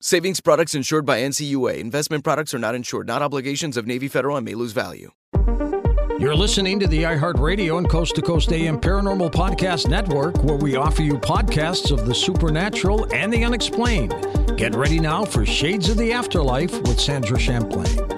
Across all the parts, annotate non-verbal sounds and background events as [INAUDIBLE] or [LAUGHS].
Savings products insured by NCUA. Investment products are not insured, not obligations of Navy Federal and may lose value. You're listening to the iHeartRadio and Coast to Coast AM Paranormal Podcast Network, where we offer you podcasts of the supernatural and the unexplained. Get ready now for Shades of the Afterlife with Sandra Champlain.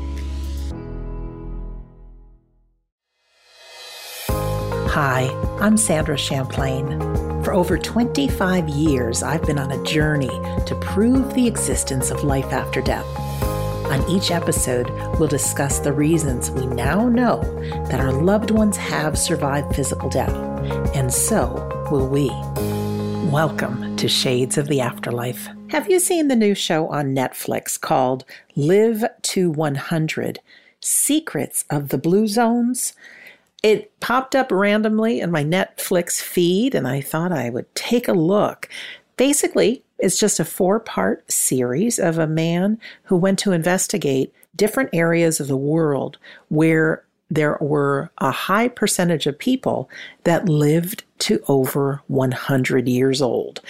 Hi, I'm Sandra Champlain. For over 25 years, I've been on a journey to prove the existence of life after death. On each episode, we'll discuss the reasons we now know that our loved ones have survived physical death, and so will we. Welcome to Shades of the Afterlife. Have you seen the new show on Netflix called Live to 100 Secrets of the Blue Zones? It popped up randomly in my Netflix feed, and I thought I would take a look. Basically, it's just a four part series of a man who went to investigate different areas of the world where there were a high percentage of people that lived to over 100 years old.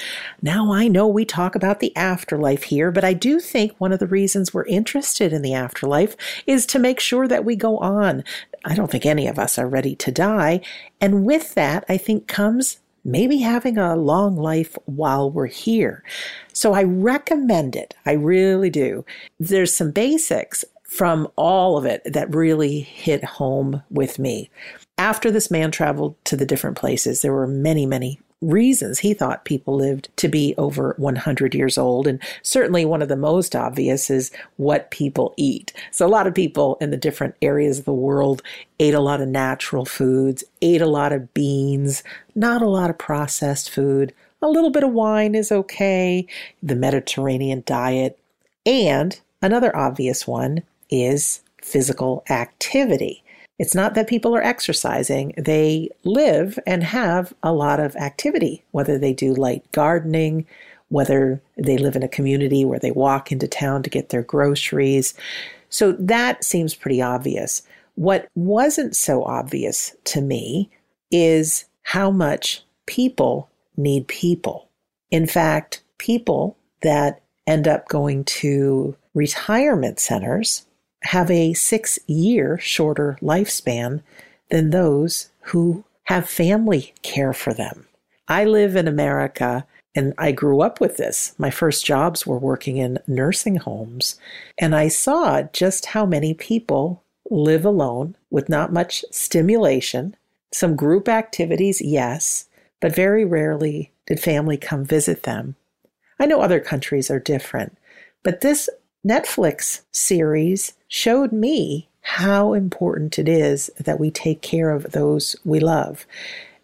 Now, I know we talk about the afterlife here, but I do think one of the reasons we're interested in the afterlife is to make sure that we go on. I don't think any of us are ready to die. And with that, I think comes maybe having a long life while we're here. So I recommend it. I really do. There's some basics from all of it that really hit home with me. After this man traveled to the different places, there were many, many reasons he thought people lived to be over 100 years old. And certainly one of the most obvious is what people eat. So a lot of people in the different areas of the world ate a lot of natural foods, ate a lot of beans, not a lot of processed food. A little bit of wine is okay, the Mediterranean diet. And another obvious one is physical activity. It's not that people are exercising, they live and have a lot of activity, whether they do light gardening, whether they live in a community where they walk into town to get their groceries. So that seems pretty obvious. What wasn't so obvious to me is how much people need people. In fact, people that end up going to retirement centers have a six year shorter lifespan than those who have family care for them. I live in America and I grew up with this. My first jobs were working in nursing homes, and I saw just how many people live alone with not much stimulation. Some group activities, yes, but very rarely did family come visit them. I know other countries are different, but this Netflix series showed me how important it is that we take care of those we love.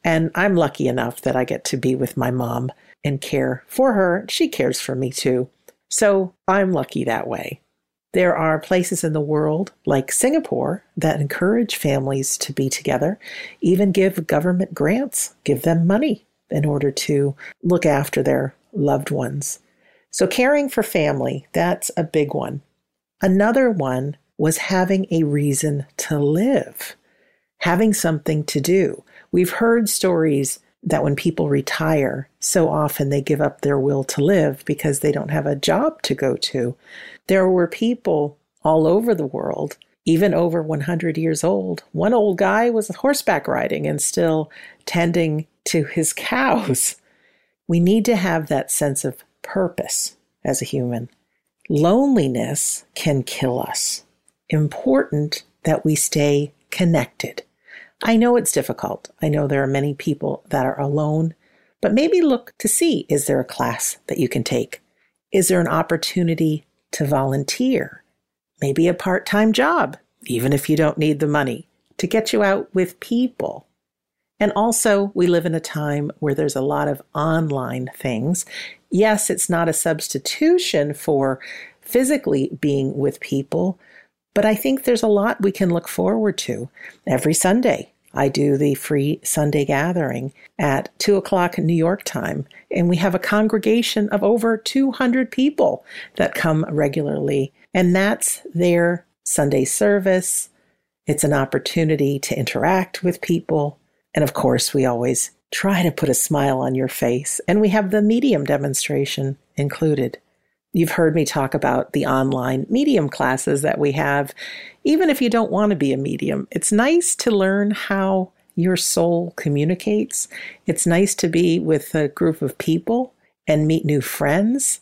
And I'm lucky enough that I get to be with my mom and care for her. She cares for me too. So I'm lucky that way. There are places in the world, like Singapore, that encourage families to be together, even give government grants, give them money in order to look after their loved ones. So, caring for family, that's a big one. Another one was having a reason to live, having something to do. We've heard stories that when people retire, so often they give up their will to live because they don't have a job to go to. There were people all over the world, even over 100 years old. One old guy was horseback riding and still tending to his [LAUGHS] cows. We need to have that sense of purpose as a human. Loneliness can kill us. Important that we stay connected. I know it's difficult. I know there are many people that are alone, but maybe look to see is there a class that you can take? Is there an opportunity to volunteer? Maybe a part time job, even if you don't need the money, to get you out with people. And also, we live in a time where there's a lot of online things. Yes, it's not a substitution for physically being with people, but I think there's a lot we can look forward to. Every Sunday, I do the free Sunday gathering at 2 o'clock New York time, and we have a congregation of over 200 people that come regularly. And that's their Sunday service. It's an opportunity to interact with people. And of course, we always try to put a smile on your face, and we have the medium demonstration included. You've heard me talk about the online medium classes that we have. Even if you don't want to be a medium, it's nice to learn how your soul communicates. It's nice to be with a group of people and meet new friends.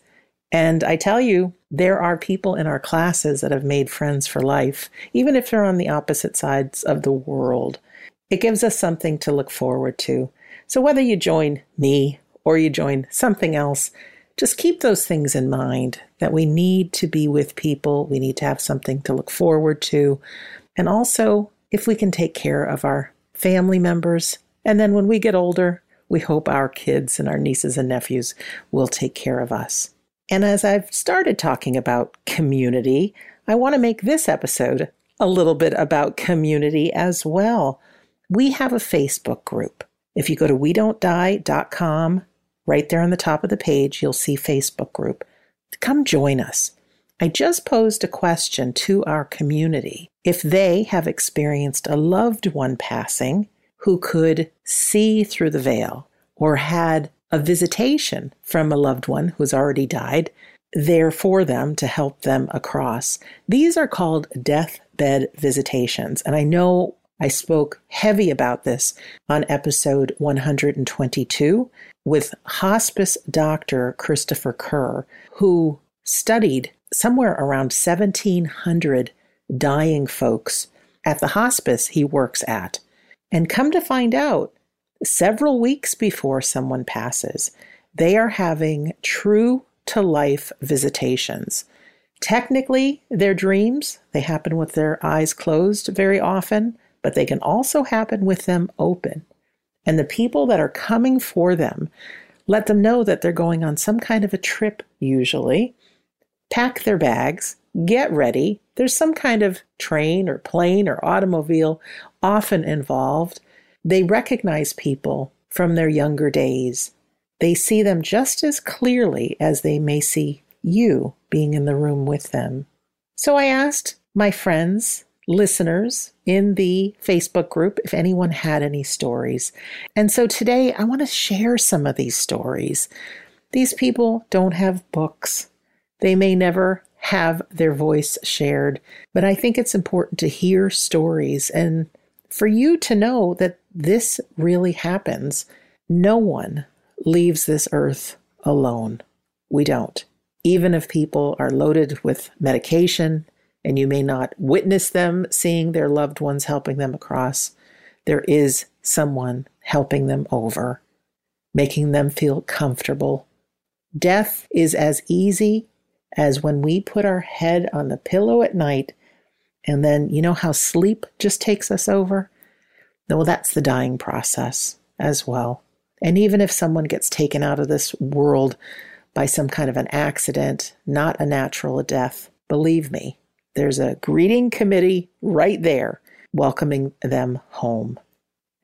And I tell you, there are people in our classes that have made friends for life, even if they're on the opposite sides of the world. It gives us something to look forward to. So whether you join me or you join something else, just keep those things in mind that we need to be with people, we need to have something to look forward to. And also, if we can take care of our family members, and then when we get older, we hope our kids and our nieces and nephews will take care of us. And as I've started talking about community, I want to make this episode a little bit about community as well. We have a Facebook group. If you go to we Right there on the top of the page, you'll see Facebook group. Come join us. I just posed a question to our community. If they have experienced a loved one passing who could see through the veil or had a visitation from a loved one who's already died there for them to help them across. These are called deathbed visitations. And I know I spoke heavy about this on episode 122 with hospice doctor Christopher Kerr, who studied somewhere around 1,700 dying folks at the hospice he works at. And come to find out, several weeks before someone passes, they are having true to life visitations. Technically, they're dreams. They happen with their eyes closed very often but they can also happen with them open. And the people that are coming for them, let them know that they're going on some kind of a trip, usually. Pack their bags, get ready. There's some kind of train or plane or automobile often involved. They recognize people from their younger days. They see them just as clearly as they may see you being in the room with them. So I asked my friends listeners in the Facebook group if anyone had any stories. And so today I want to share some of these stories. These people don't have books, they may never have their voice shared, but I think it's important to hear stories and for you to know that this really happens. No one leaves this earth alone. We don't. Even if people are loaded with medication and you may not witness them seeing their loved ones helping them across, there is someone helping them over, making them feel comfortable, Death is as easy as when we put our head on the pillow at night and then you know how sleep just takes us over? Well, that's the dying process as well. And even if someone gets taken out of this world by some kind of an accident, not a natural death, believe me, there's a greeting committee right there welcoming them home.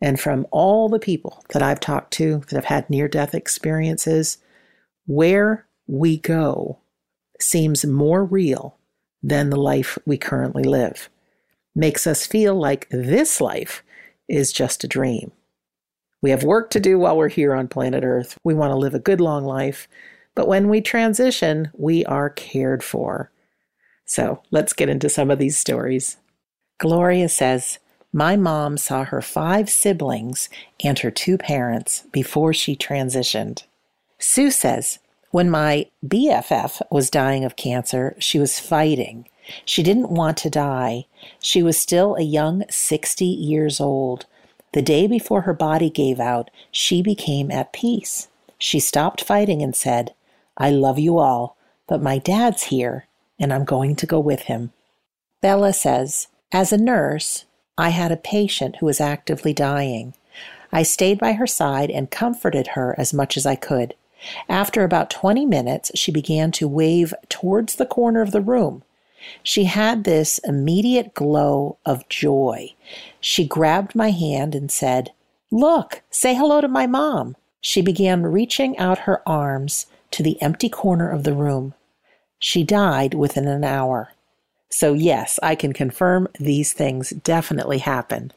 And from all the people that I've talked to that have had near death experiences, where we go seems more real than the life we currently live. Makes us feel like this life is just a dream. We have work to do while we're here on planet Earth. We want to live a good long life. But when we transition, we are cared for. So let's get into some of these stories. Gloria says, My mom saw her five siblings and her two parents before she transitioned. Sue says, When my BFF was dying of cancer, she was fighting. She didn't want to die. She was still a young 60 years old. The day before her body gave out, she became at peace. She stopped fighting and said, I love you all, but my dad's here, and I'm going to go with him. Bella says, As a nurse, I had a patient who was actively dying. I stayed by her side and comforted her as much as I could. After about 20 minutes, she began to wave towards the corner of the room. She had this immediate glow of joy. She grabbed my hand and said, Look, say hello to my mom. She began reaching out her arms to the empty corner of the room. She died within an hour. So, yes, I can confirm these things definitely happen.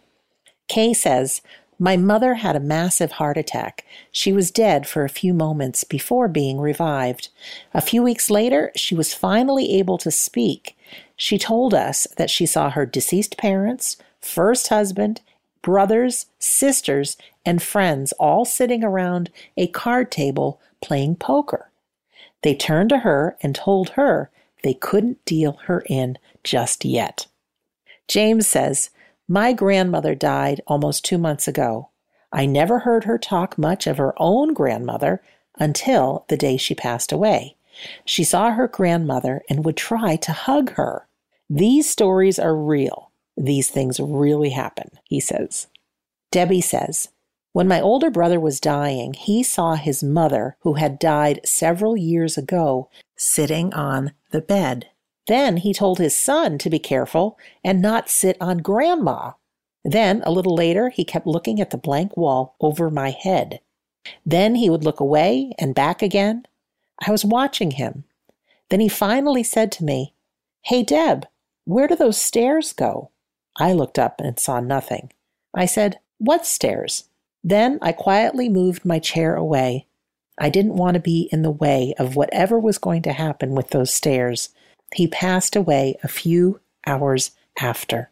Kay says, My mother had a massive heart attack. She was dead for a few moments before being revived. A few weeks later, she was finally able to speak. She told us that she saw her deceased parents, first husband, brothers, sisters, and friends all sitting around a card table playing poker. They turned to her and told her they couldn't deal her in just yet. James says, My grandmother died almost two months ago. I never heard her talk much of her own grandmother until the day she passed away. She saw her grandmother and would try to hug her. These stories are real. These things really happen, he says. Debbie says, When my older brother was dying, he saw his mother, who had died several years ago, sitting on the bed. Then he told his son to be careful and not sit on grandma. Then, a little later, he kept looking at the blank wall over my head. Then he would look away and back again. I was watching him. Then he finally said to me, Hey, Deb, where do those stairs go? I looked up and saw nothing. I said, What stairs? Then I quietly moved my chair away. I didn't want to be in the way of whatever was going to happen with those stairs. He passed away a few hours after.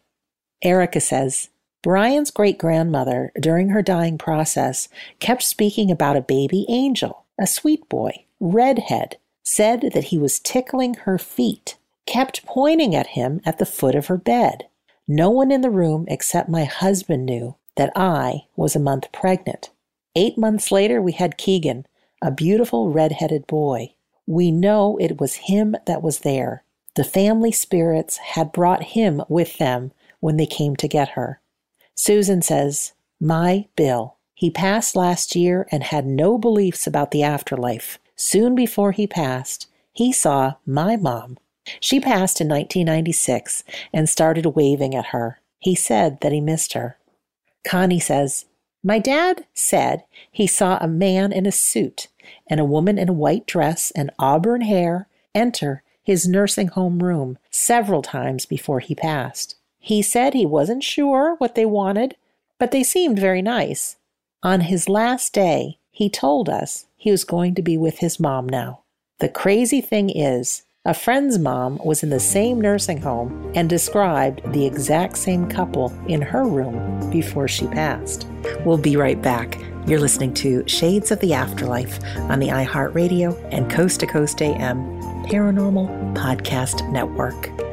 Erica says, Brian's great grandmother, during her dying process, kept speaking about a baby angel, a sweet boy, redhead, said that he was tickling her feet, kept pointing at him at the foot of her bed. No one in the room except my husband knew that I was a month pregnant. Eight months later, we had Keegan, a beautiful red-headed boy. We know it was him that was there. The family spirits had brought him with them when they came to get her. Susan says, My Bill. He passed last year and had no beliefs about the afterlife. Soon before he passed, he saw my mom. She passed in 1996 and started waving at her. He said that he missed her. Connie says, My dad said he saw a man in a suit and a woman in a white dress and auburn hair enter his nursing home room several times before he passed. He said he wasn't sure what they wanted, but they seemed very nice. On his last day, he told us he was going to be with his mom now. The crazy thing is, a friend's mom was in the same nursing home and described the exact same couple in her room before she passed. We'll be right back. You're listening to Shades of the Afterlife on the iHeartRadio and Coast to Coast AM Paranormal Podcast Network.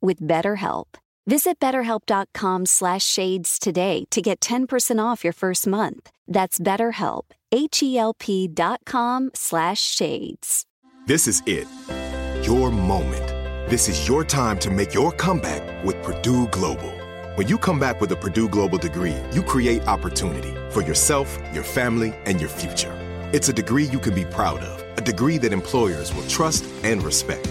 with BetterHelp. Visit betterhelp.com slash shades today to get 10% off your first month. That's betterhelp, H-E-L-P dot com slash shades. This is it. Your moment. This is your time to make your comeback with Purdue Global. When you come back with a Purdue Global degree, you create opportunity for yourself, your family, and your future. It's a degree you can be proud of, a degree that employers will trust and respect.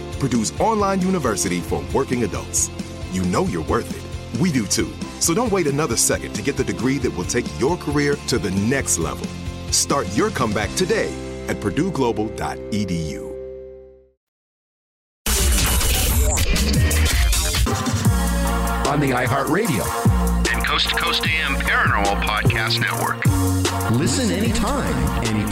Purdue's online university for working adults. You know you're worth it. We do too. So don't wait another second to get the degree that will take your career to the next level. Start your comeback today at purdueglobal.edu. On the iHeartRadio and Coast to Coast AM Paranormal Podcast Network. Listen anytime, any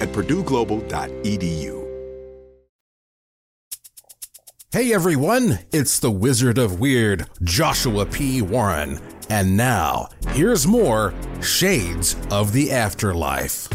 at purdueglobal.edu. Hey everyone, it's the Wizard of Weird, Joshua P. Warren. And now, here's more Shades of the Afterlife.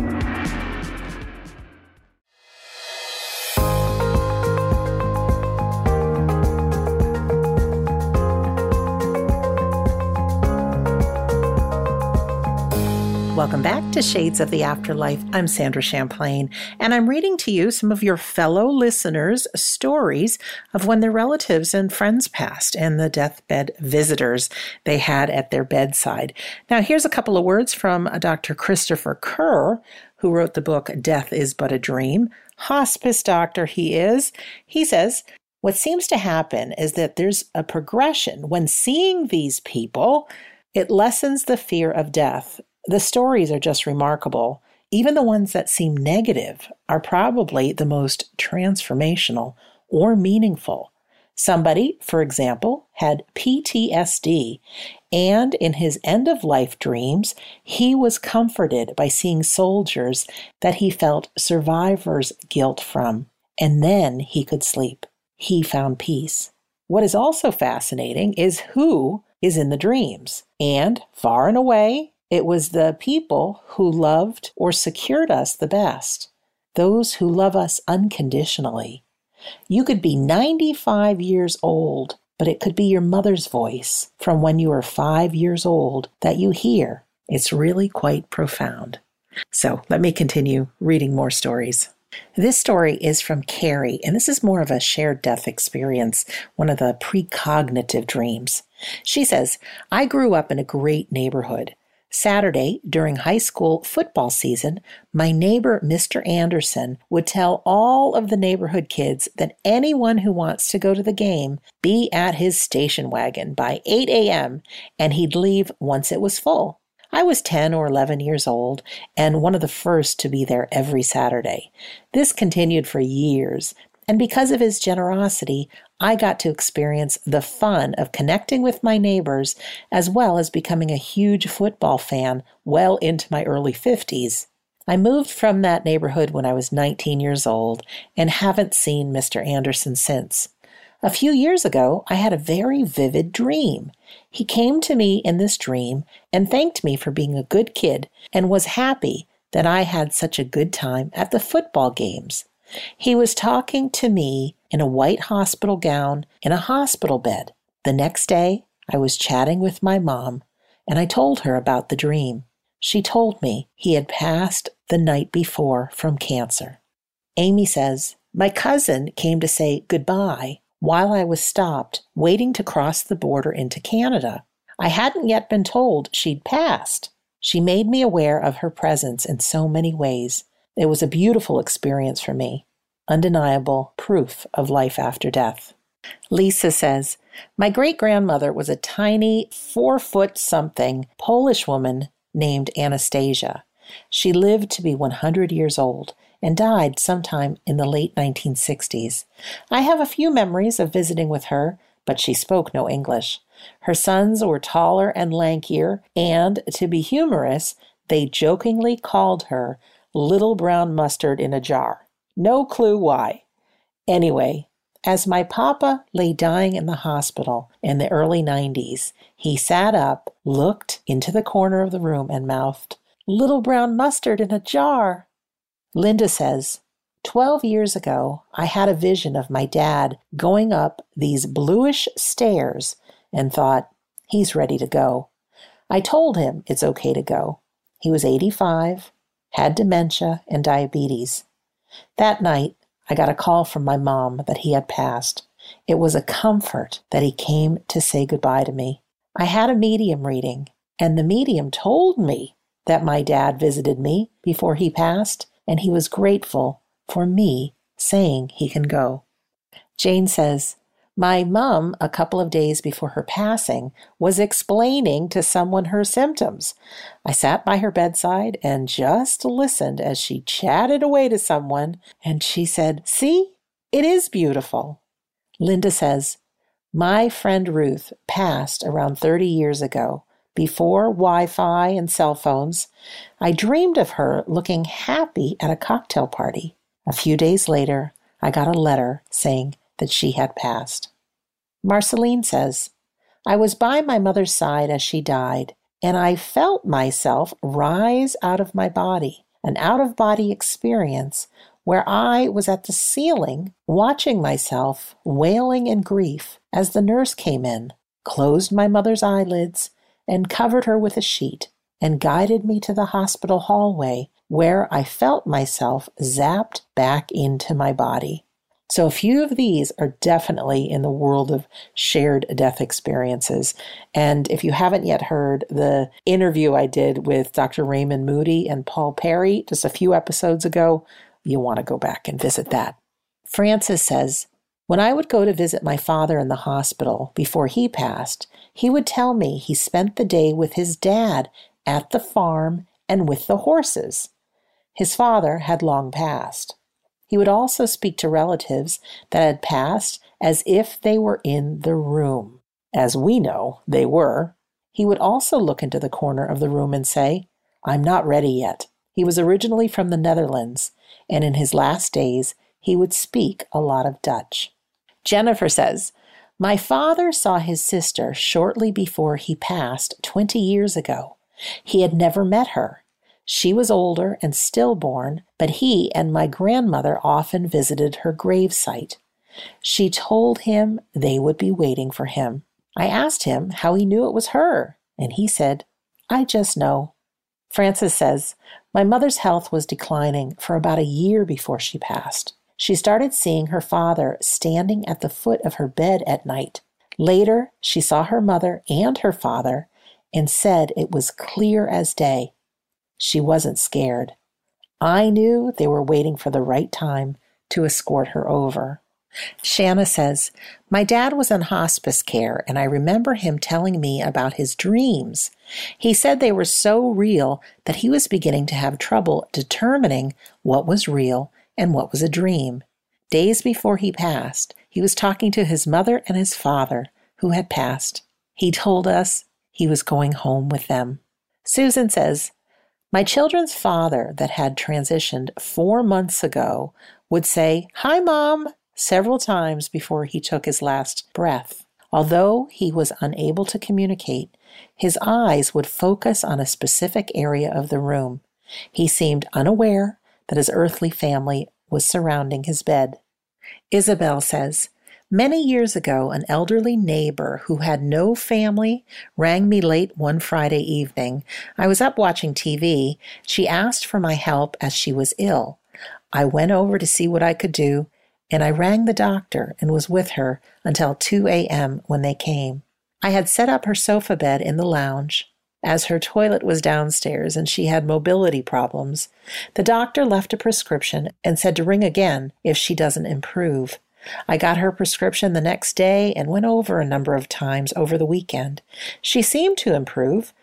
Welcome back to Shades of the Afterlife. I'm Sandra Champlain, and I'm reading to you some of your fellow listeners' stories of when their relatives and friends passed and the deathbed visitors they had at their bedside. Now, here's a couple of words from Dr. Christopher Kerr, who wrote the book Death is But a Dream. Hospice doctor he is. He says, what seems to happen is that there's a progression. When seeing these people, it lessens the fear of death the stories are just remarkable. Even the ones that seem negative are probably the most transformational or meaningful. Somebody, for example, had PTSD, and in his end of life dreams, he was comforted by seeing soldiers that he felt survivor's guilt from, and then he could sleep. He found peace. What is also fascinating is who is in the dreams. And far and away, it was the people who loved or secured us the best, those who love us unconditionally. You could be 95 years old, but it could be your mother's voice from when you were five years old that you hear. It's really quite profound. So let me continue reading more stories. This story is from Carrie, and this is more of a shared death experience, one of the precognitive dreams. She says, I grew up in a great neighborhood. Saturday, during high school football season, my neighbor, Mr. Anderson, would tell all of the neighborhood kids that anyone who wants to go to the game be at his station wagon by 8 a.m., and he'd leave once it was full. I was 10 or 11 years old and one of the first to be there every Saturday. This continued for years, and because of his generosity, I got to experience the fun of connecting with my neighbors as well as becoming a huge football fan well into my early 50s. I moved from that neighborhood when I was 19 years old and haven't seen Mr. Anderson since. A few years ago, I had a very vivid dream. He came to me in this dream and thanked me for being a good kid and was happy that I had such a good time at the football games. He was talking to me in a white hospital gown in a hospital bed. The next day, I was chatting with my mom, and I told her about the dream. She told me he had passed the night before from cancer. Amy says, My cousin came to say goodbye while I was stopped waiting to cross the border into Canada. I hadn't yet been told she'd passed. She made me aware of her presence in so many ways. It was a beautiful experience for me, undeniable proof of life after death. Lisa says, My great grandmother was a tiny, four foot something Polish woman named Anastasia. She lived to be 100 years old and died sometime in the late 1960s. I have a few memories of visiting with her, but she spoke no English. Her sons were taller and lankier, and, to be humorous, they jokingly called her little brown mustard in a jar. No clue why. Anyway, as my papa lay dying in the hospital in the early 90s, he sat up, looked into the corner of the room, and mouthed, Little brown mustard in a jar. Linda says, Twelve years ago, I had a vision of my dad going up these bluish stairs and thought, he's ready to go. I told him it's okay to go. He was 85, had dementia and diabetes. That night, I got a call from my mom that he had passed. It was a comfort that he came to say goodbye to me. I had a medium reading, and the medium told me that my dad visited me before he passed, and he was grateful for me saying he can go. Jane says, my mom, a couple of days before her passing, was explaining to someone her symptoms. I sat by her bedside and just listened as she chatted away to someone, and she said, See, it is beautiful. Linda says, My friend Ruth passed around 30 years ago. Before Wi Fi and cell phones, I dreamed of her looking happy at a cocktail party. A few days later, I got a letter saying that she had passed. Marceline says, I was by my mother's side as she died, and I felt myself rise out of my body, an out of body experience where I was at the ceiling watching myself wailing in grief as the nurse came in, closed my mother's eyelids, and covered her with a sheet, and guided me to the hospital hallway where I felt myself zapped back into my body. So, a few of these are definitely in the world of shared death experiences. And if you haven't yet heard the interview I did with Dr. Raymond Moody and Paul Perry just a few episodes ago, you want to go back and visit that. Francis says, When I would go to visit my father in the hospital before he passed, he would tell me he spent the day with his dad at the farm and with the horses. His father had long passed. He would also speak to relatives that had passed as if they were in the room. As we know, they were. He would also look into the corner of the room and say, I'm not ready yet. He was originally from the Netherlands, and in his last days, he would speak a lot of Dutch. Jennifer says, My father saw his sister shortly before he passed 20 years ago. He had never met her. She was older and stillborn, but he and my grandmother often visited her gravesite. She told him they would be waiting for him. I asked him how he knew it was her, and he said, I just know. Frances says, My mother's health was declining for about a year before she passed. She started seeing her father standing at the foot of her bed at night. Later, she saw her mother and her father and said it was clear as day. She wasn't scared. I knew they were waiting for the right time to escort her over. Shanna says, My dad was in hospice care, and I remember him telling me about his dreams. He said they were so real that he was beginning to have trouble determining what was real and what was a dream. Days before he passed, he was talking to his mother and his father, who had passed. He told us he was going home with them. Susan says, My children's father, that had transitioned four months ago, would say, Hi, Mom, several times before he took his last breath. Although he was unable to communicate, his eyes would focus on a specific area of the room. He seemed unaware that his earthly family was surrounding his bed. Isabel says, Many years ago, an elderly neighbor who had no family rang me late one Friday evening. I was up watching TV. She asked for my help as she was ill. I went over to see what I could do, and I rang the doctor and was with her until 2 a.m. when they came. I had set up her sofa bed in the lounge. As her toilet was downstairs and she had mobility problems, the doctor left a prescription and said to ring again if she doesn't improve. I got her prescription the next day and went over a number of times over the weekend. She seemed to improve.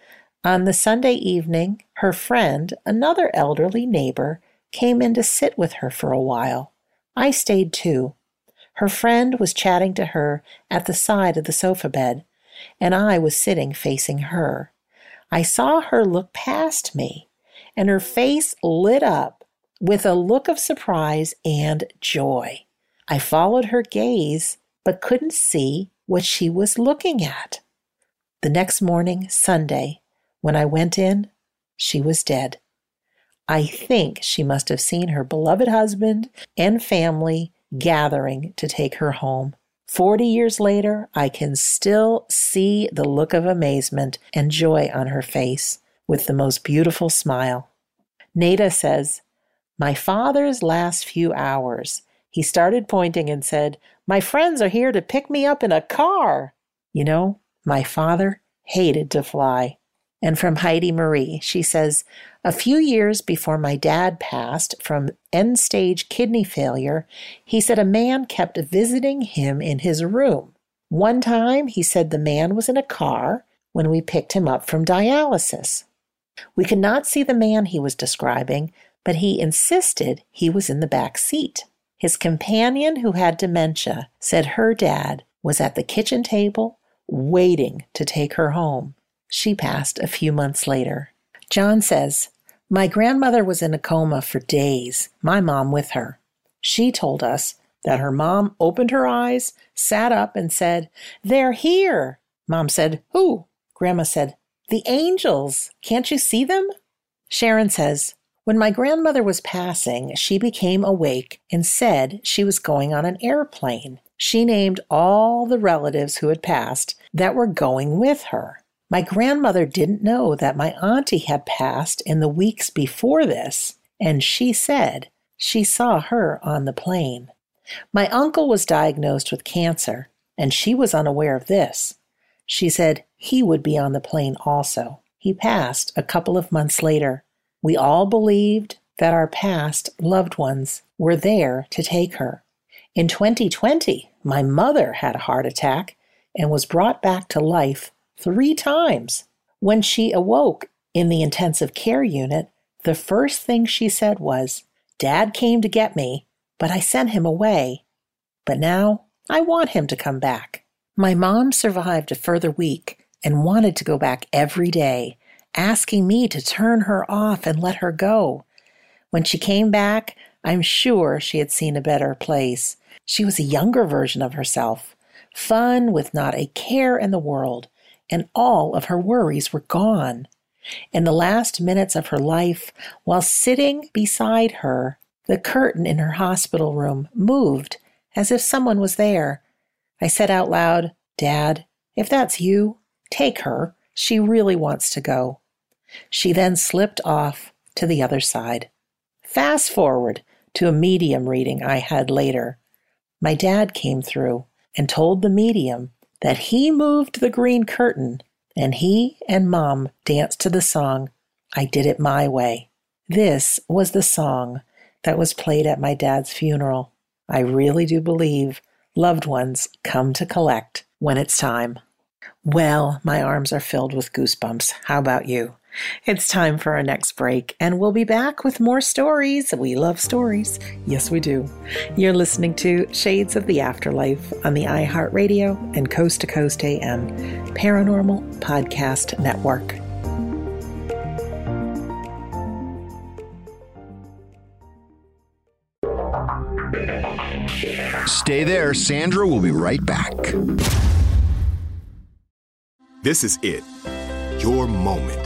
On the Sunday evening, her friend, another elderly neighbor, came in to sit with her for a while. I stayed too. Her friend was chatting to her at the side of the sofa bed, and I was sitting facing her. I saw her look past me, and her face lit up with a look of surprise and joy. I followed her gaze, but couldn't see what she was looking at. The next morning, Sunday, when I went in, she was dead. I think she must have seen her beloved husband and family gathering to take her home. Forty years later, I can still see the look of amazement and joy on her face with the most beautiful smile. Nada says, My father's last few hours, he started pointing and said, My friends are here to pick me up in a car. You know, my father hated to fly. And from Heidi Marie, she says, A few years before my dad passed from end stage kidney failure, he said a man kept visiting him in his room. One time, he said the man was in a car when we picked him up from dialysis. We could not see the man he was describing, but he insisted he was in the back seat. His companion, who had dementia, said her dad was at the kitchen table waiting to take her home. She passed a few months later. John says, My grandmother was in a coma for days, my mom with her. She told us that her mom opened her eyes, sat up, and said, They're here. Mom said, Who? Grandma said, The angels. Can't you see them? Sharon says, When my grandmother was passing, she became awake and said she was going on an airplane. She named all the relatives who had passed that were going with her. My grandmother didn't know that my auntie had passed in the weeks before this, and she said she saw her on the plane. My uncle was diagnosed with cancer, and she was unaware of this. She said he would be on the plane also. He passed a couple of months later. We all believed that our past loved ones were there to take her. In 2020, my mother had a heart attack and was brought back to life three times. When she awoke in the intensive care unit, the first thing she said was, Dad came to get me, but I sent him away. But now I want him to come back. My mom survived a further week and wanted to go back every day, asking me to turn her off and let her go. When she came back, I'm sure she had seen a better place. She was a younger version of herself, fun with not a care in the world, and all of her worries were gone. In the last minutes of her life, while sitting beside her, the curtain in her hospital room moved as if someone was there. I said out loud, Dad, if that's you, take her. She really wants to go. She then slipped off to the other side. Fast forward to a medium reading I had later. My dad came through and told the medium that he moved the green curtain and he and mom danced to the song, I Did It My Way. This was the song that was played at my dad's funeral. I really do believe loved ones come to collect when it's time. Well, my arms are filled with goosebumps. How about you? It's time for our next break, and we'll be back with more stories. We love stories. Yes, we do. You're listening to Shades of the Afterlife on the iHeartRadio and Coast to Coast AM Paranormal Podcast Network. Stay there. Sandra will be right back. This is it. Your moment.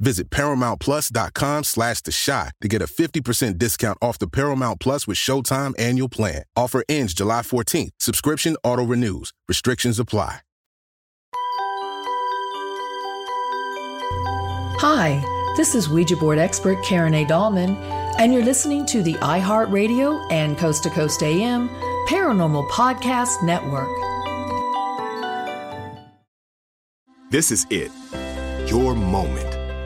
Visit ParamountPlus.com slash The Chi to get a 50% discount off the Paramount Plus with Showtime annual plan. Offer ends July 14th. Subscription auto-renews. Restrictions apply. Hi, this is Ouija board expert Karen A. Dahlman, and you're listening to the iHeartRadio and Coast to Coast AM Paranormal Podcast Network. This is it. Your moment.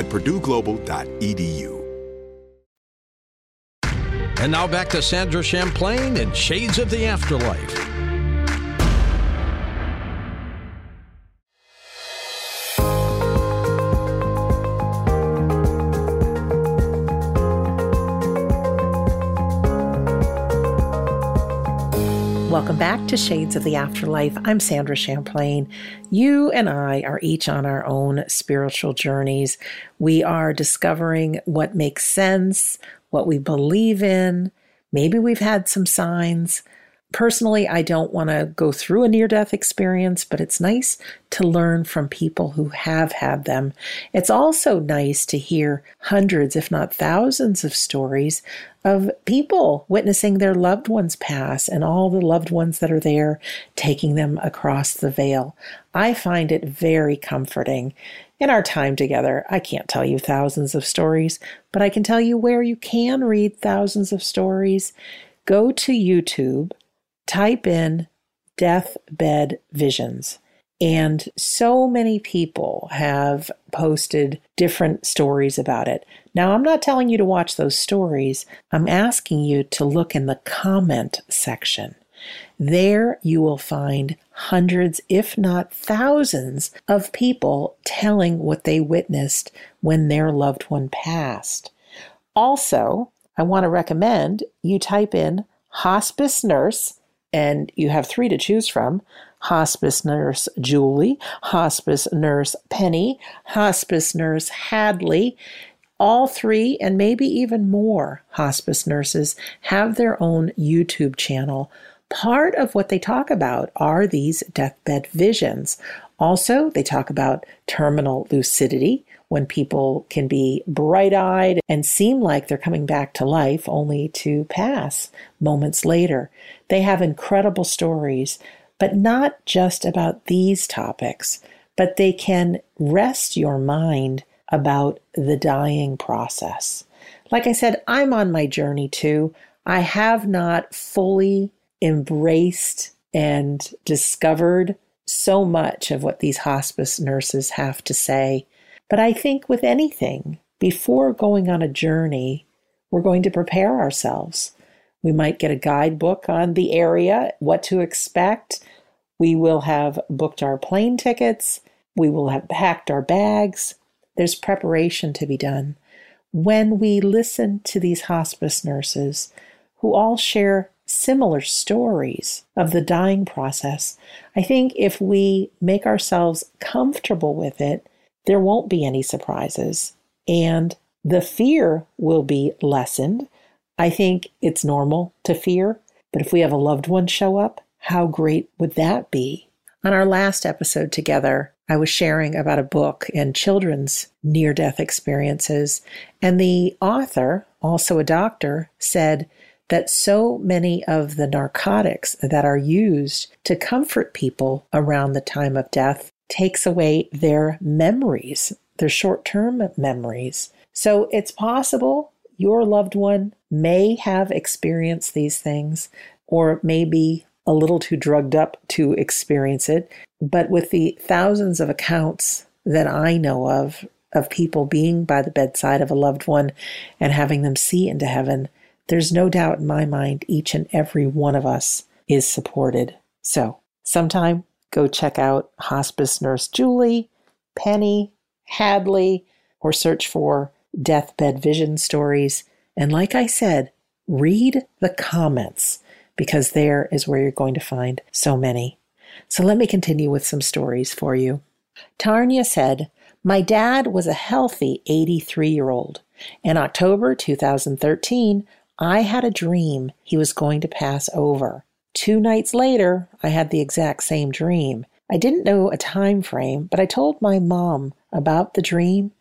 at purdueglobal.edu. And now back to Sandra Champlain and Shades of the Afterlife. To Shades of the Afterlife. I'm Sandra Champlain. You and I are each on our own spiritual journeys. We are discovering what makes sense, what we believe in. Maybe we've had some signs, Personally, I don't want to go through a near death experience, but it's nice to learn from people who have had them. It's also nice to hear hundreds, if not thousands, of stories of people witnessing their loved ones pass and all the loved ones that are there taking them across the veil. I find it very comforting. In our time together, I can't tell you thousands of stories, but I can tell you where you can read thousands of stories. Go to YouTube type in deathbed visions. And so many people have posted different stories about it. Now, I'm not telling you to watch those stories. I'm asking you to look in the comment section. There you will find hundreds, if not thousands, of people telling what they witnessed when their loved one passed. Also, I want to recommend you type in hospice nurse and you have three to choose from hospice nurse Julie, hospice nurse Penny, hospice nurse Hadley. All three, and maybe even more hospice nurses, have their own YouTube channel. Part of what they talk about are these deathbed visions. Also, they talk about terminal lucidity, when people can be bright eyed and seem like they're coming back to life only to pass moments later. They have incredible stories, but not just about these topics, but they can rest your mind about the dying process. Like I said, I'm on my journey too. I have not fully embraced and discovered so much of what these hospice nurses have to say but I think with anything, before going on a journey, we're going to prepare ourselves. We might get a guidebook on the area, what to expect. We will have booked our plane tickets. We will have packed our bags. There's preparation to be done. When we listen to these hospice nurses who all share similar stories of the dying process, I think if we make ourselves comfortable with it, there won't be any surprises and the fear will be lessened. I think it's normal to fear, but if we have a loved one show up, how great would that be? On our last episode together, I was sharing about a book and children's near death experiences, and the author, also a doctor, said that so many of the narcotics that are used to comfort people around the time of death takes away their memories, their short term memories. So it's possible your loved one may have experienced these things or may be a little too drugged up to experience it. But with the thousands of accounts that I know of, of people being by the bedside of a loved one and having them see into heaven, there's no doubt in my mind each and every one of us is supported. So, sometime go check out Hospice Nurse Julie, Penny, Hadley, or search for Deathbed Vision Stories. And like I said, read the comments because there is where you're going to find so many. So let me continue with some stories for you. Tarnia said, My dad was a healthy 83 year old. In October 2013, I had a dream he was going to pass over. Two nights later, I had the exact same dream. I didn't know a time frame, but I told my mom about the dream,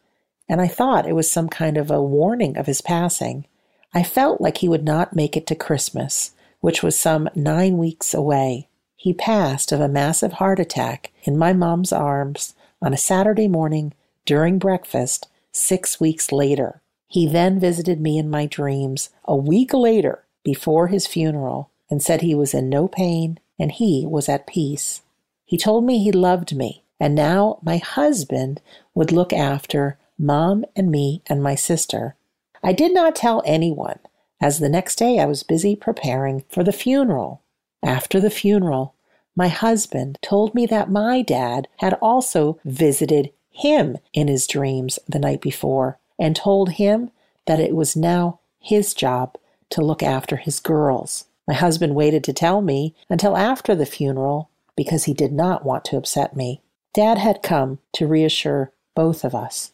and I thought it was some kind of a warning of his passing. I felt like he would not make it to Christmas, which was some nine weeks away. He passed of a massive heart attack in my mom's arms on a Saturday morning during breakfast six weeks later. He then visited me in my dreams a week later before his funeral and said he was in no pain and he was at peace. He told me he loved me, and now my husband would look after mom and me and my sister. I did not tell anyone, as the next day I was busy preparing for the funeral. After the funeral, my husband told me that my dad had also visited him in his dreams the night before and told him that it was now his job to look after his girls. My husband waited to tell me until after the funeral because he did not want to upset me. Dad had come to reassure both of us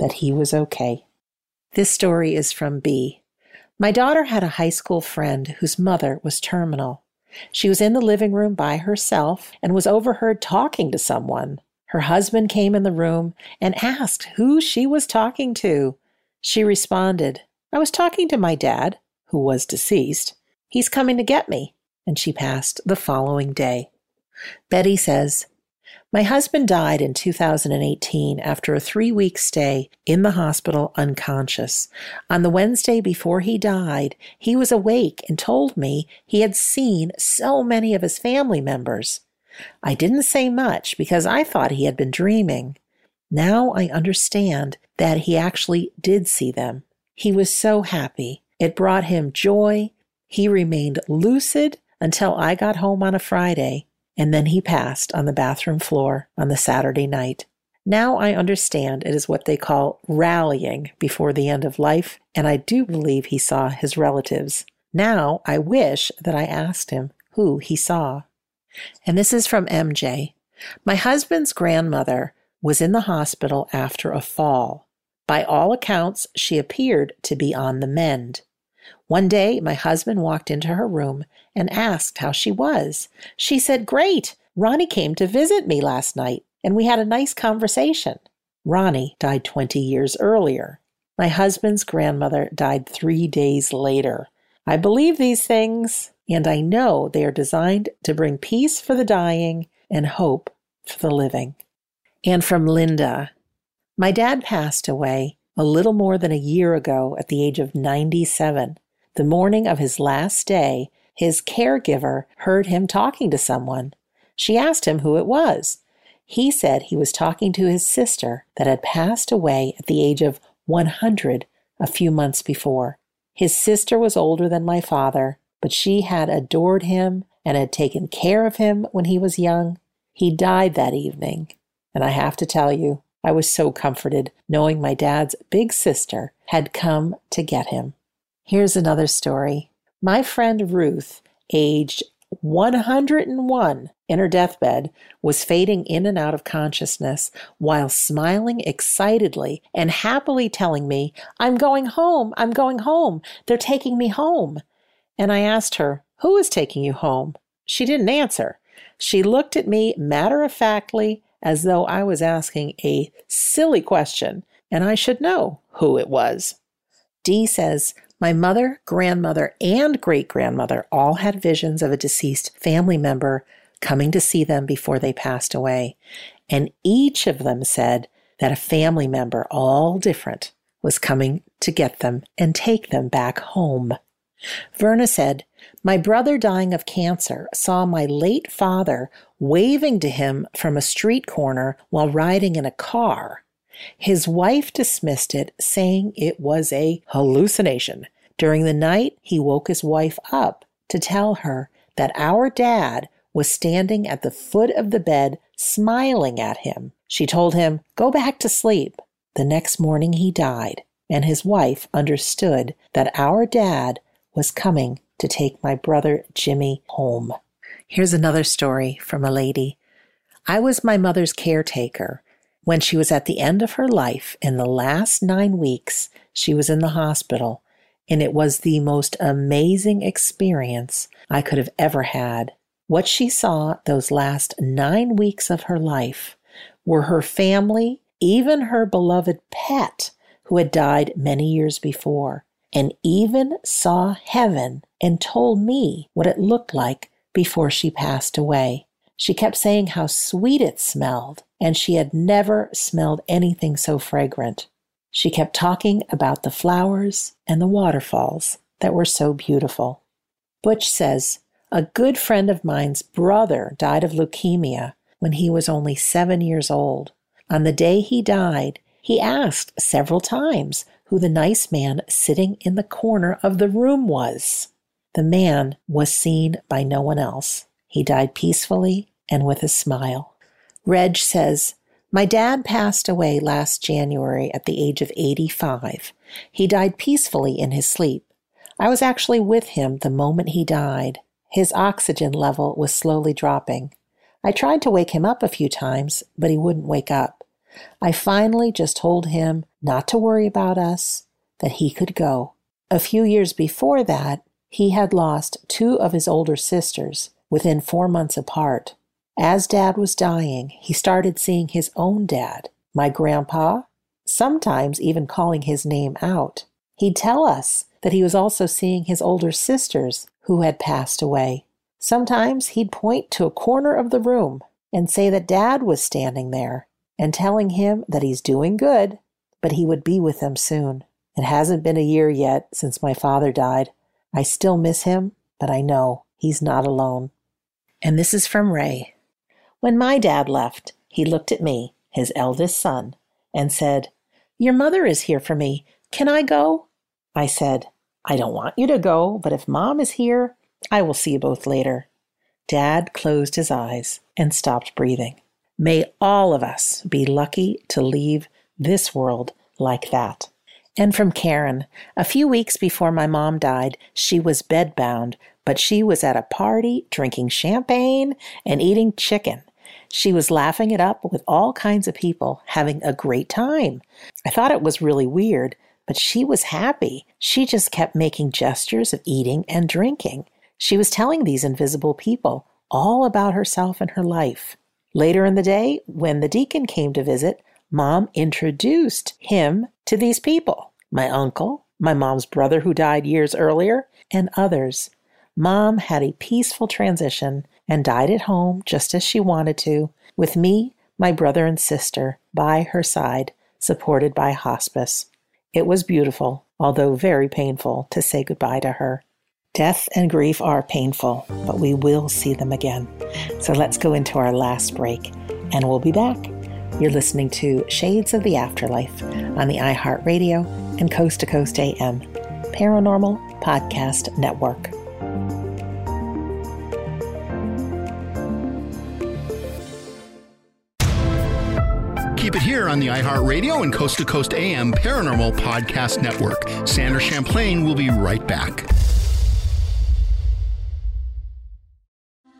that he was okay. This story is from B. My daughter had a high school friend whose mother was terminal. She was in the living room by herself and was overheard talking to someone. Her husband came in the room and asked who she was talking to. She responded, I was talking to my dad, who was deceased. He's coming to get me. And she passed the following day. Betty says, my husband died in 2018 after a three week stay in the hospital unconscious. On the Wednesday before he died, he was awake and told me he had seen so many of his family members. I didn't say much because I thought he had been dreaming. Now I understand that he actually did see them. He was so happy. It brought him joy. He remained lucid until I got home on a Friday and then he passed on the bathroom floor on the Saturday night. Now I understand it is what they call rallying before the end of life, and I do believe he saw his relatives. Now I wish that I asked him who he saw. And this is from MJ. My husband's grandmother was in the hospital after a fall. By all accounts, she appeared to be on the mend. One day, my husband walked into her room and asked how she was. She said, Great! Ronnie came to visit me last night, and we had a nice conversation. Ronnie died 20 years earlier. My husband's grandmother died three days later. I believe these things, and I know they are designed to bring peace for the dying and hope for the living. And from Linda My dad passed away a little more than a year ago at the age of 97. The morning of his last day, his caregiver heard him talking to someone. She asked him who it was. He said he was talking to his sister that had passed away at the age of 100 a few months before. His sister was older than my father, but she had adored him and had taken care of him when he was young. He died that evening, and I have to tell you, I was so comforted knowing my dad's big sister had come to get him. Here's another story. My friend Ruth, aged 101 in her deathbed, was fading in and out of consciousness while smiling excitedly and happily telling me, I'm going home, I'm going home, they're taking me home. And I asked her, Who is taking you home? She didn't answer. She looked at me matter of factly as though I was asking a silly question and I should know who it was. Dee says, my mother, grandmother, and great grandmother all had visions of a deceased family member coming to see them before they passed away. And each of them said that a family member, all different, was coming to get them and take them back home. Verna said, My brother dying of cancer saw my late father waving to him from a street corner while riding in a car. His wife dismissed it, saying it was a hallucination. During the night, he woke his wife up to tell her that our dad was standing at the foot of the bed smiling at him. She told him, Go back to sleep. The next morning he died, and his wife understood that our dad was coming to take my brother Jimmy home. Here's another story from a lady. I was my mother's caretaker. When she was at the end of her life, in the last nine weeks, she was in the hospital and it was the most amazing experience I could have ever had. What she saw those last nine weeks of her life were her family, even her beloved pet, who had died many years before, and even saw heaven and told me what it looked like before she passed away. She kept saying how sweet it smelled, and she had never smelled anything so fragrant. She kept talking about the flowers and the waterfalls that were so beautiful. Butch says, A good friend of mine's brother died of leukemia when he was only seven years old. On the day he died, he asked several times who the nice man sitting in the corner of the room was. The man was seen by no one else. He died peacefully and with a smile. Reg says, my dad passed away last January at the age of 85. He died peacefully in his sleep. I was actually with him the moment he died. His oxygen level was slowly dropping. I tried to wake him up a few times, but he wouldn't wake up. I finally just told him not to worry about us, that he could go. A few years before that, He had lost two of his older sisters within four months apart. As dad was dying, he started seeing his own dad, my grandpa, sometimes even calling his name out. He'd tell us that he was also seeing his older sisters who had passed away. Sometimes he'd point to a corner of the room and say that dad was standing there and telling him that he's doing good, but he would be with them soon. It hasn't been a year yet since my father died. I still miss him, but I know he's not alone. And this is from Ray. When my dad left, he looked at me, his eldest son, and said, Your mother is here for me. Can I go? I said, I don't want you to go, but if mom is here, I will see you both later. Dad closed his eyes and stopped breathing. May all of us be lucky to leave this world like that. And from Karen, a few weeks before my mom died, she was bedbound, but she was at a party drinking champagne and eating chicken. She was laughing it up with all kinds of people, having a great time. I thought it was really weird, but she was happy. She just kept making gestures of eating and drinking. She was telling these invisible people all about herself and her life. Later in the day, when the deacon came to visit, Mom introduced him to these people my uncle, my mom's brother who died years earlier, and others. Mom had a peaceful transition and died at home just as she wanted to, with me, my brother, and sister by her side, supported by hospice. It was beautiful, although very painful, to say goodbye to her. Death and grief are painful, but we will see them again. So let's go into our last break, and we'll be back. You're listening to Shades of the Afterlife on the iHeartRadio and Coast to Coast AM Paranormal Podcast Network. Keep it here on the iHeartRadio and Coast to Coast AM Paranormal Podcast Network. Sandra Champlain will be right back.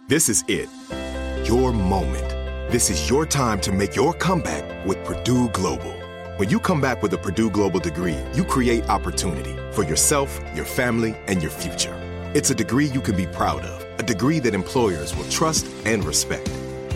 This is it. Your moment. This is your time to make your comeback with Purdue Global. When you come back with a Purdue Global degree, you create opportunity for yourself, your family, and your future. It's a degree you can be proud of, a degree that employers will trust and respect.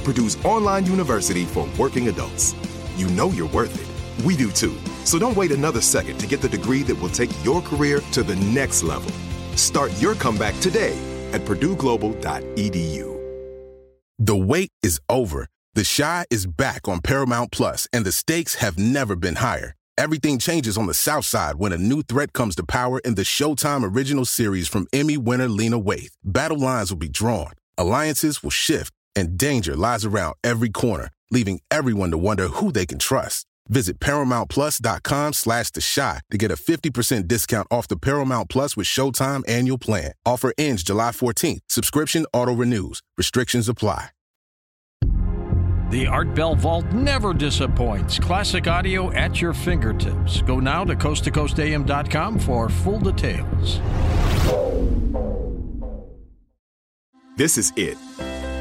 Purdue's online university for working adults. You know you're worth it. We do too. So don't wait another second to get the degree that will take your career to the next level. Start your comeback today at purdueglobal.edu. The wait is over. The Chi is back on Paramount Plus, and the stakes have never been higher. Everything changes on the South Side when a new threat comes to power in the Showtime original series from Emmy winner Lena Waithe. Battle lines will be drawn, alliances will shift, and danger lies around every corner, leaving everyone to wonder who they can trust. Visit ParamountPlus.com slash The Chi to get a 50% discount off the Paramount Plus with Showtime annual plan. Offer ends July 14th. Subscription auto-renews. Restrictions apply. The Art Bell Vault never disappoints. Classic audio at your fingertips. Go now to coasttocoastam.com for full details. This is it.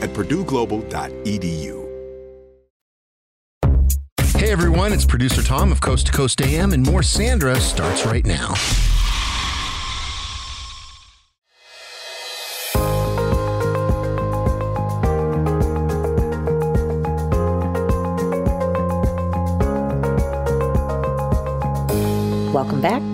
at purdueglobal.edu. Hey everyone, it's producer Tom of Coast to Coast AM, and more Sandra starts right now.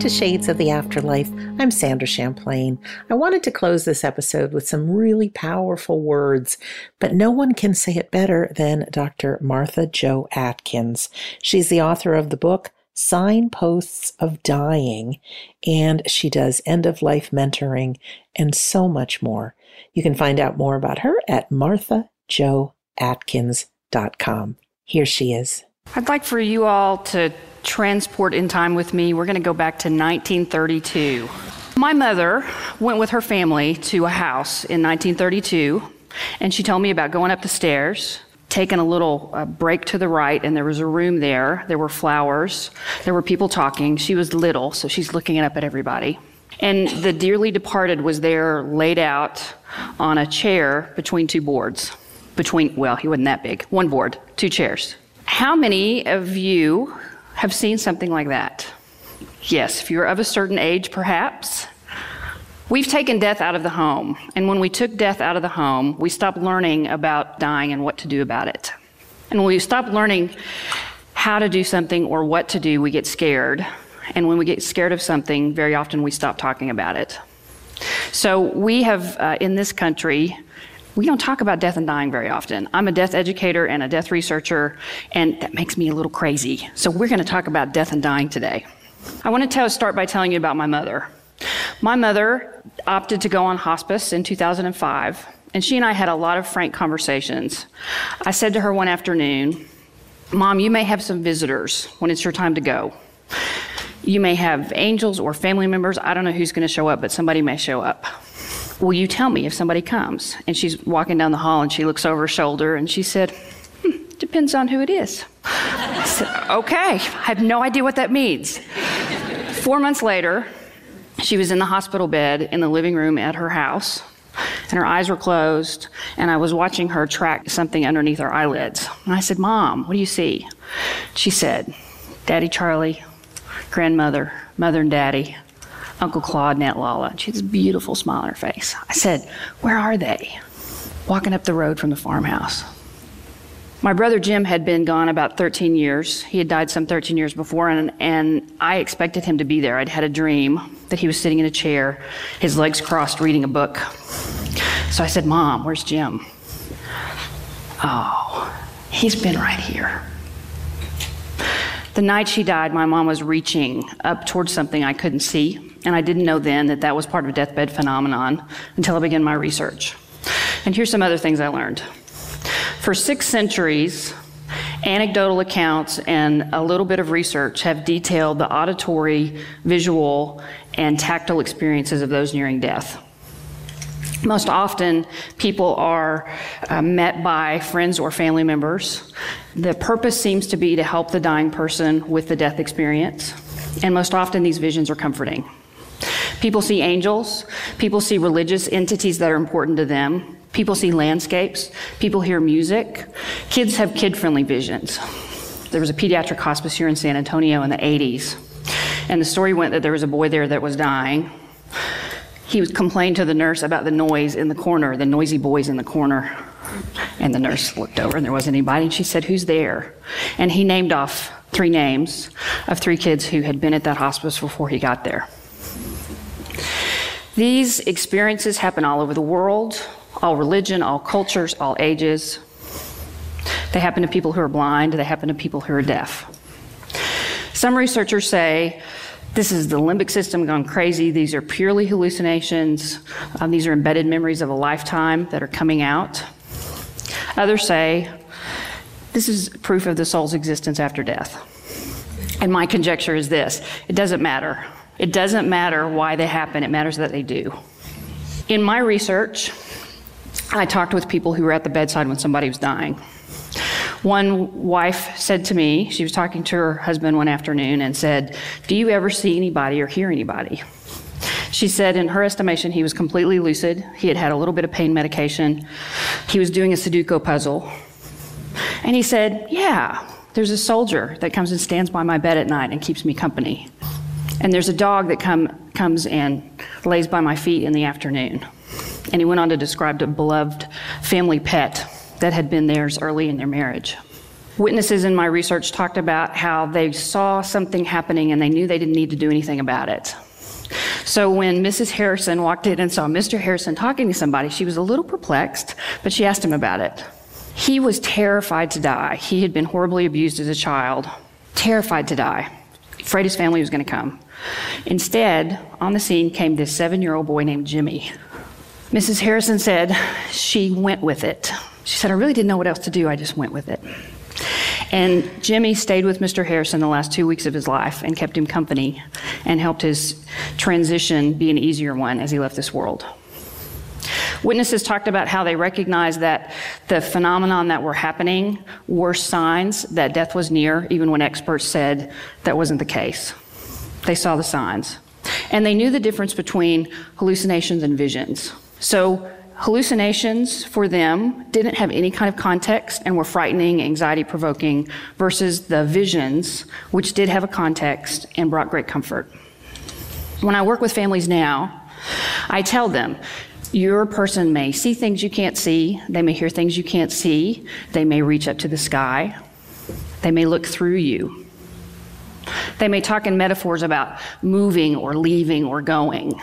To Shades of the Afterlife. I'm Sandra Champlain. I wanted to close this episode with some really powerful words, but no one can say it better than Dr. Martha Jo Atkins. She's the author of the book Signposts of Dying, and she does end of life mentoring and so much more. You can find out more about her at marthajoatkins.com. Here she is. I'd like for you all to transport in time with me. We're going to go back to 1932. My mother went with her family to a house in 1932, and she told me about going up the stairs, taking a little uh, break to the right, and there was a room there. There were flowers, there were people talking. She was little, so she's looking up at everybody. And the dearly departed was there laid out on a chair between two boards. Between, well, he wasn't that big. One board, two chairs. How many of you have seen something like that? Yes, if you're of a certain age, perhaps. We've taken death out of the home, and when we took death out of the home, we stopped learning about dying and what to do about it. And when we stop learning how to do something or what to do, we get scared. And when we get scared of something, very often we stop talking about it. So we have, uh, in this country, we don't talk about death and dying very often. I'm a death educator and a death researcher, and that makes me a little crazy. So we're going to talk about death and dying today. I want to tell, start by telling you about my mother. My mother opted to go on hospice in 2005, and she and I had a lot of frank conversations. I said to her one afternoon, Mom, you may have some visitors when it's your time to go. You may have angels or family members. I don't know who's going to show up, but somebody may show up. Will you tell me if somebody comes? And she's walking down the hall and she looks over her shoulder and she said, hmm, Depends on who it is. I said, Okay, I have no idea what that means. Four months later, she was in the hospital bed in the living room at her house, and her eyes were closed, and I was watching her track something underneath her eyelids. And I said, Mom, what do you see? She said, Daddy Charlie, grandmother, mother and daddy, Uncle Claude and Aunt Lala. She had this beautiful smile on her face. I said, Where are they? Walking up the road from the farmhouse. My brother Jim had been gone about 13 years. He had died some 13 years before, and, and I expected him to be there. I'd had a dream that he was sitting in a chair, his legs crossed, reading a book. So I said, Mom, where's Jim? Oh, he's been right here. The night she died, my mom was reaching up towards something I couldn't see. And I didn't know then that that was part of a deathbed phenomenon until I began my research. And here's some other things I learned. For six centuries, anecdotal accounts and a little bit of research have detailed the auditory, visual, and tactile experiences of those nearing death. Most often, people are uh, met by friends or family members. The purpose seems to be to help the dying person with the death experience, and most often, these visions are comforting. People see angels. People see religious entities that are important to them. People see landscapes. People hear music. Kids have kid friendly visions. There was a pediatric hospice here in San Antonio in the 80s. And the story went that there was a boy there that was dying. He complained to the nurse about the noise in the corner, the noisy boys in the corner. And the nurse looked over and there wasn't anybody. And she said, Who's there? And he named off three names of three kids who had been at that hospice before he got there. These experiences happen all over the world, all religion, all cultures, all ages. They happen to people who are blind, they happen to people who are deaf. Some researchers say this is the limbic system gone crazy. These are purely hallucinations. Um, these are embedded memories of a lifetime that are coming out. Others say this is proof of the soul's existence after death. And my conjecture is this it doesn't matter it doesn't matter why they happen, it matters that they do. In my research, I talked with people who were at the bedside when somebody was dying. One wife said to me, she was talking to her husband one afternoon and said, Do you ever see anybody or hear anybody? She said, in her estimation, he was completely lucid. He had had a little bit of pain medication. He was doing a Sudoku puzzle. And he said, Yeah, There's a soldier that comes and stands by my bed at night and keeps me company. And there's a dog that come, comes and lays by my feet in the afternoon. And he went on to describe a beloved family pet that had been theirs early in their marriage. Witnesses in my research talked about how they saw something happening and they knew they didn't need to do anything about it. So when Mrs. Harrison walked in and saw Mr. Harrison talking to somebody, she was a little perplexed, but she asked him about it. He was terrified to die. He had been horribly abused as a child, terrified to die, afraid his family was going to come. Instead, on the scene came this seven year old boy named Jimmy. Mrs. Harrison said she went with it. She said, I really didn't know what else to do, I just went with it. And Jimmy stayed with Mr. Harrison the last two weeks of his life and kept him company and helped his transition be an easier one as he left this world. Witnesses talked about how they recognized that the phenomenon that were happening were signs that death was near, even when experts said that wasn't the case. They saw the signs. And they knew the difference between hallucinations and visions. So, hallucinations for them didn't have any kind of context and were frightening, anxiety provoking, versus the visions, which did have a context and brought great comfort. When I work with families now, I tell them your person may see things you can't see, they may hear things you can't see, they may reach up to the sky, they may look through you. They may talk in metaphors about moving or leaving or going.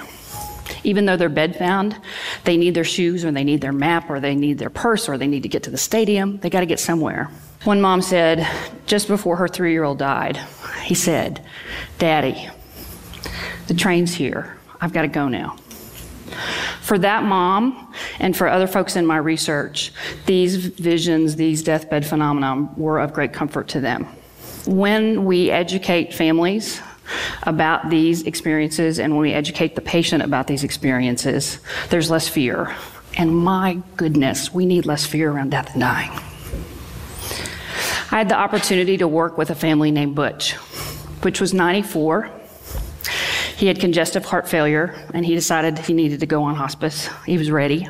Even though they're bedbound, they need their shoes or they need their map or they need their purse or they need to get to the stadium. They got to get somewhere. One mom said, just before her three year old died, he said, Daddy, the train's here. I've got to go now. For that mom and for other folks in my research, these visions, these deathbed phenomena were of great comfort to them. When we educate families about these experiences and when we educate the patient about these experiences, there's less fear. And my goodness, we need less fear around death and dying. I had the opportunity to work with a family named Butch. Butch was 94. He had congestive heart failure, and he decided he needed to go on hospice. He was ready.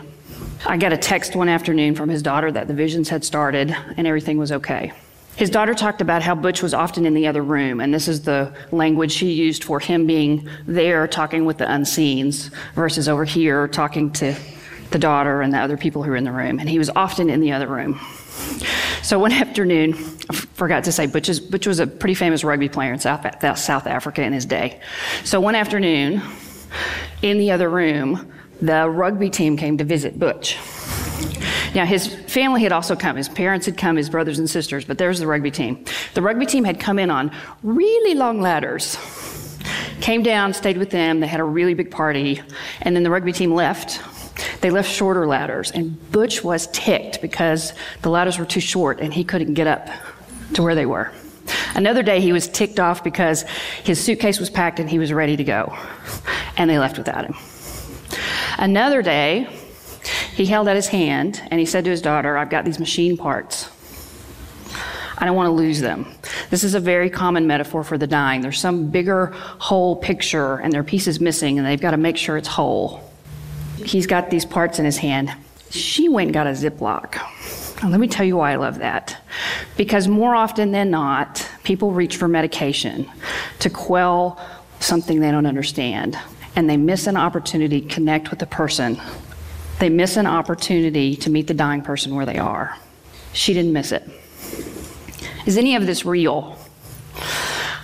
I got a text one afternoon from his daughter that the visions had started and everything was okay. His daughter talked about how Butch was often in the other room, and this is the language she used for him being there talking with the unseens versus over here talking to the daughter and the other people who were in the room. And he was often in the other room. So one [LAUGHS] afternoon, I forgot to say, Butch, is, Butch was a pretty famous rugby player in South, South Africa in his day. So one afternoon, in the other room, the rugby team came to visit Butch. Now, his family had also come. His parents had come, his brothers and sisters, but there's the rugby team. The rugby team had come in on really long ladders, came down, stayed with them. They had a really big party, and then the rugby team left. They left shorter ladders, and Butch was ticked because the ladders were too short and he couldn't get up to where they were. Another day, he was ticked off because his suitcase was packed and he was ready to go, and they left without him. Another day, he held out his hand and he said to his daughter, I've got these machine parts. I don't want to lose them. This is a very common metaphor for the dying. There's some bigger whole picture and there are pieces missing and they've got to make sure it's whole. He's got these parts in his hand. She went and got a Ziploc. Let me tell you why I love that. Because more often than not, people reach for medication to quell something they don't understand. And they miss an opportunity to connect with the person they miss an opportunity to meet the dying person where they are. She didn't miss it. Is any of this real?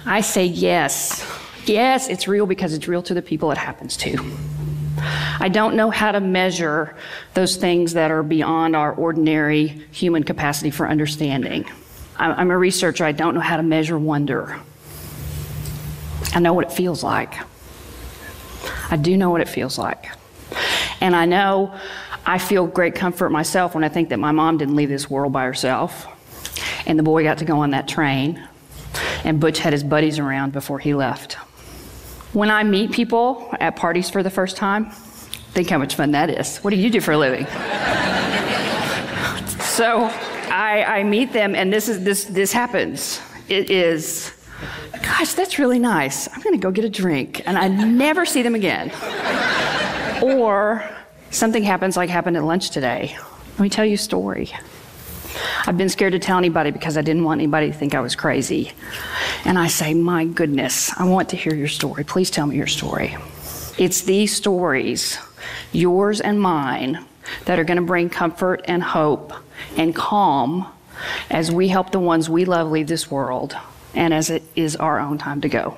I say yes. Yes, it's real because it's real to the people it happens to. I don't know how to measure those things that are beyond our ordinary human capacity for understanding. I'm a researcher, I don't know how to measure wonder. I know what it feels like. I do know what it feels like. And I know I feel great comfort myself when I think that my mom didn't leave this world by herself. And the boy got to go on that train. And Butch had his buddies around before he left. When I meet people at parties for the first time, think how much fun that is. What do you do for a living? [LAUGHS] so I, I meet them, and this is this this happens. It is, gosh, that's really nice. I'm going to go get a drink, and I never see them again. Or something happens like happened at lunch today. Let me tell you a story. I've been scared to tell anybody because I didn't want anybody to think I was crazy. And I say, My goodness, I want to hear your story. Please tell me your story. It's these stories, yours and mine, that are going to bring comfort and hope and calm as we help the ones we love leave this world and as it is our own time to go.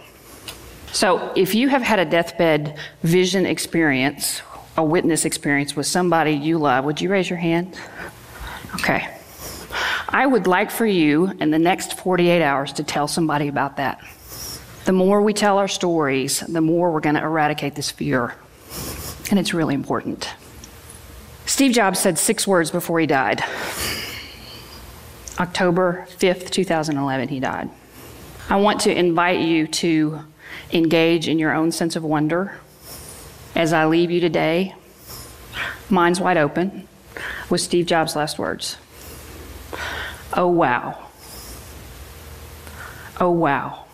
So, if you have had a deathbed vision experience, a witness experience with somebody you love, would you raise your hand? Okay. I would like for you in the next 48 hours to tell somebody about that. The more we tell our stories, the more we're going to eradicate this fear. And it's really important. Steve Jobs said six words before he died. October 5th, 2011, he died. I want to invite you to engage in your own sense of wonder as I leave you today. Minds wide open with Steve Jobs' last words. Oh, wow. Oh, wow.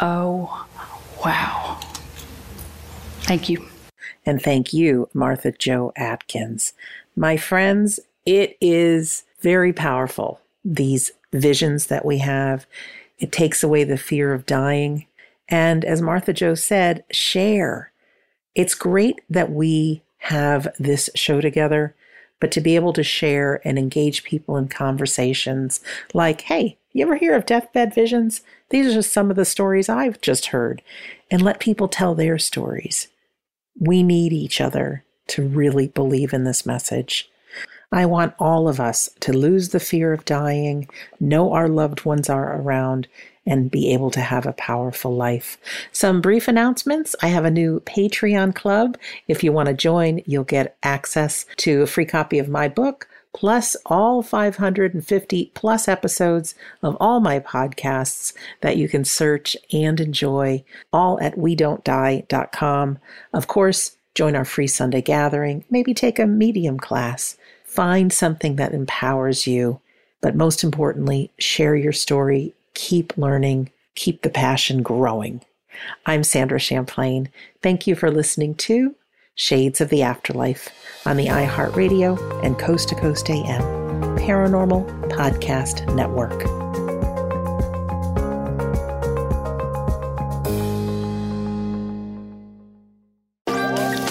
Oh, wow. Thank you. And thank you, Martha Jo Atkins. My friends, it is very powerful, these visions that we have. It takes away the fear of dying. And as Martha Jo said, share. It's great that we have this show together, but to be able to share and engage people in conversations like, hey, you ever hear of deathbed visions? These are just some of the stories I've just heard, and let people tell their stories. We need each other to really believe in this message. I want all of us to lose the fear of dying, know our loved ones are around, and be able to have a powerful life. Some brief announcements. I have a new Patreon club. If you want to join, you'll get access to a free copy of my book, plus all 550 plus episodes of all my podcasts that you can search and enjoy, all at we don't die.com. Of course, join our free Sunday gathering, maybe take a medium class. Find something that empowers you, but most importantly, share your story, keep learning, keep the passion growing. I'm Sandra Champlain. Thank you for listening to Shades of the Afterlife on the iHeartRadio and Coast to Coast AM Paranormal Podcast Network.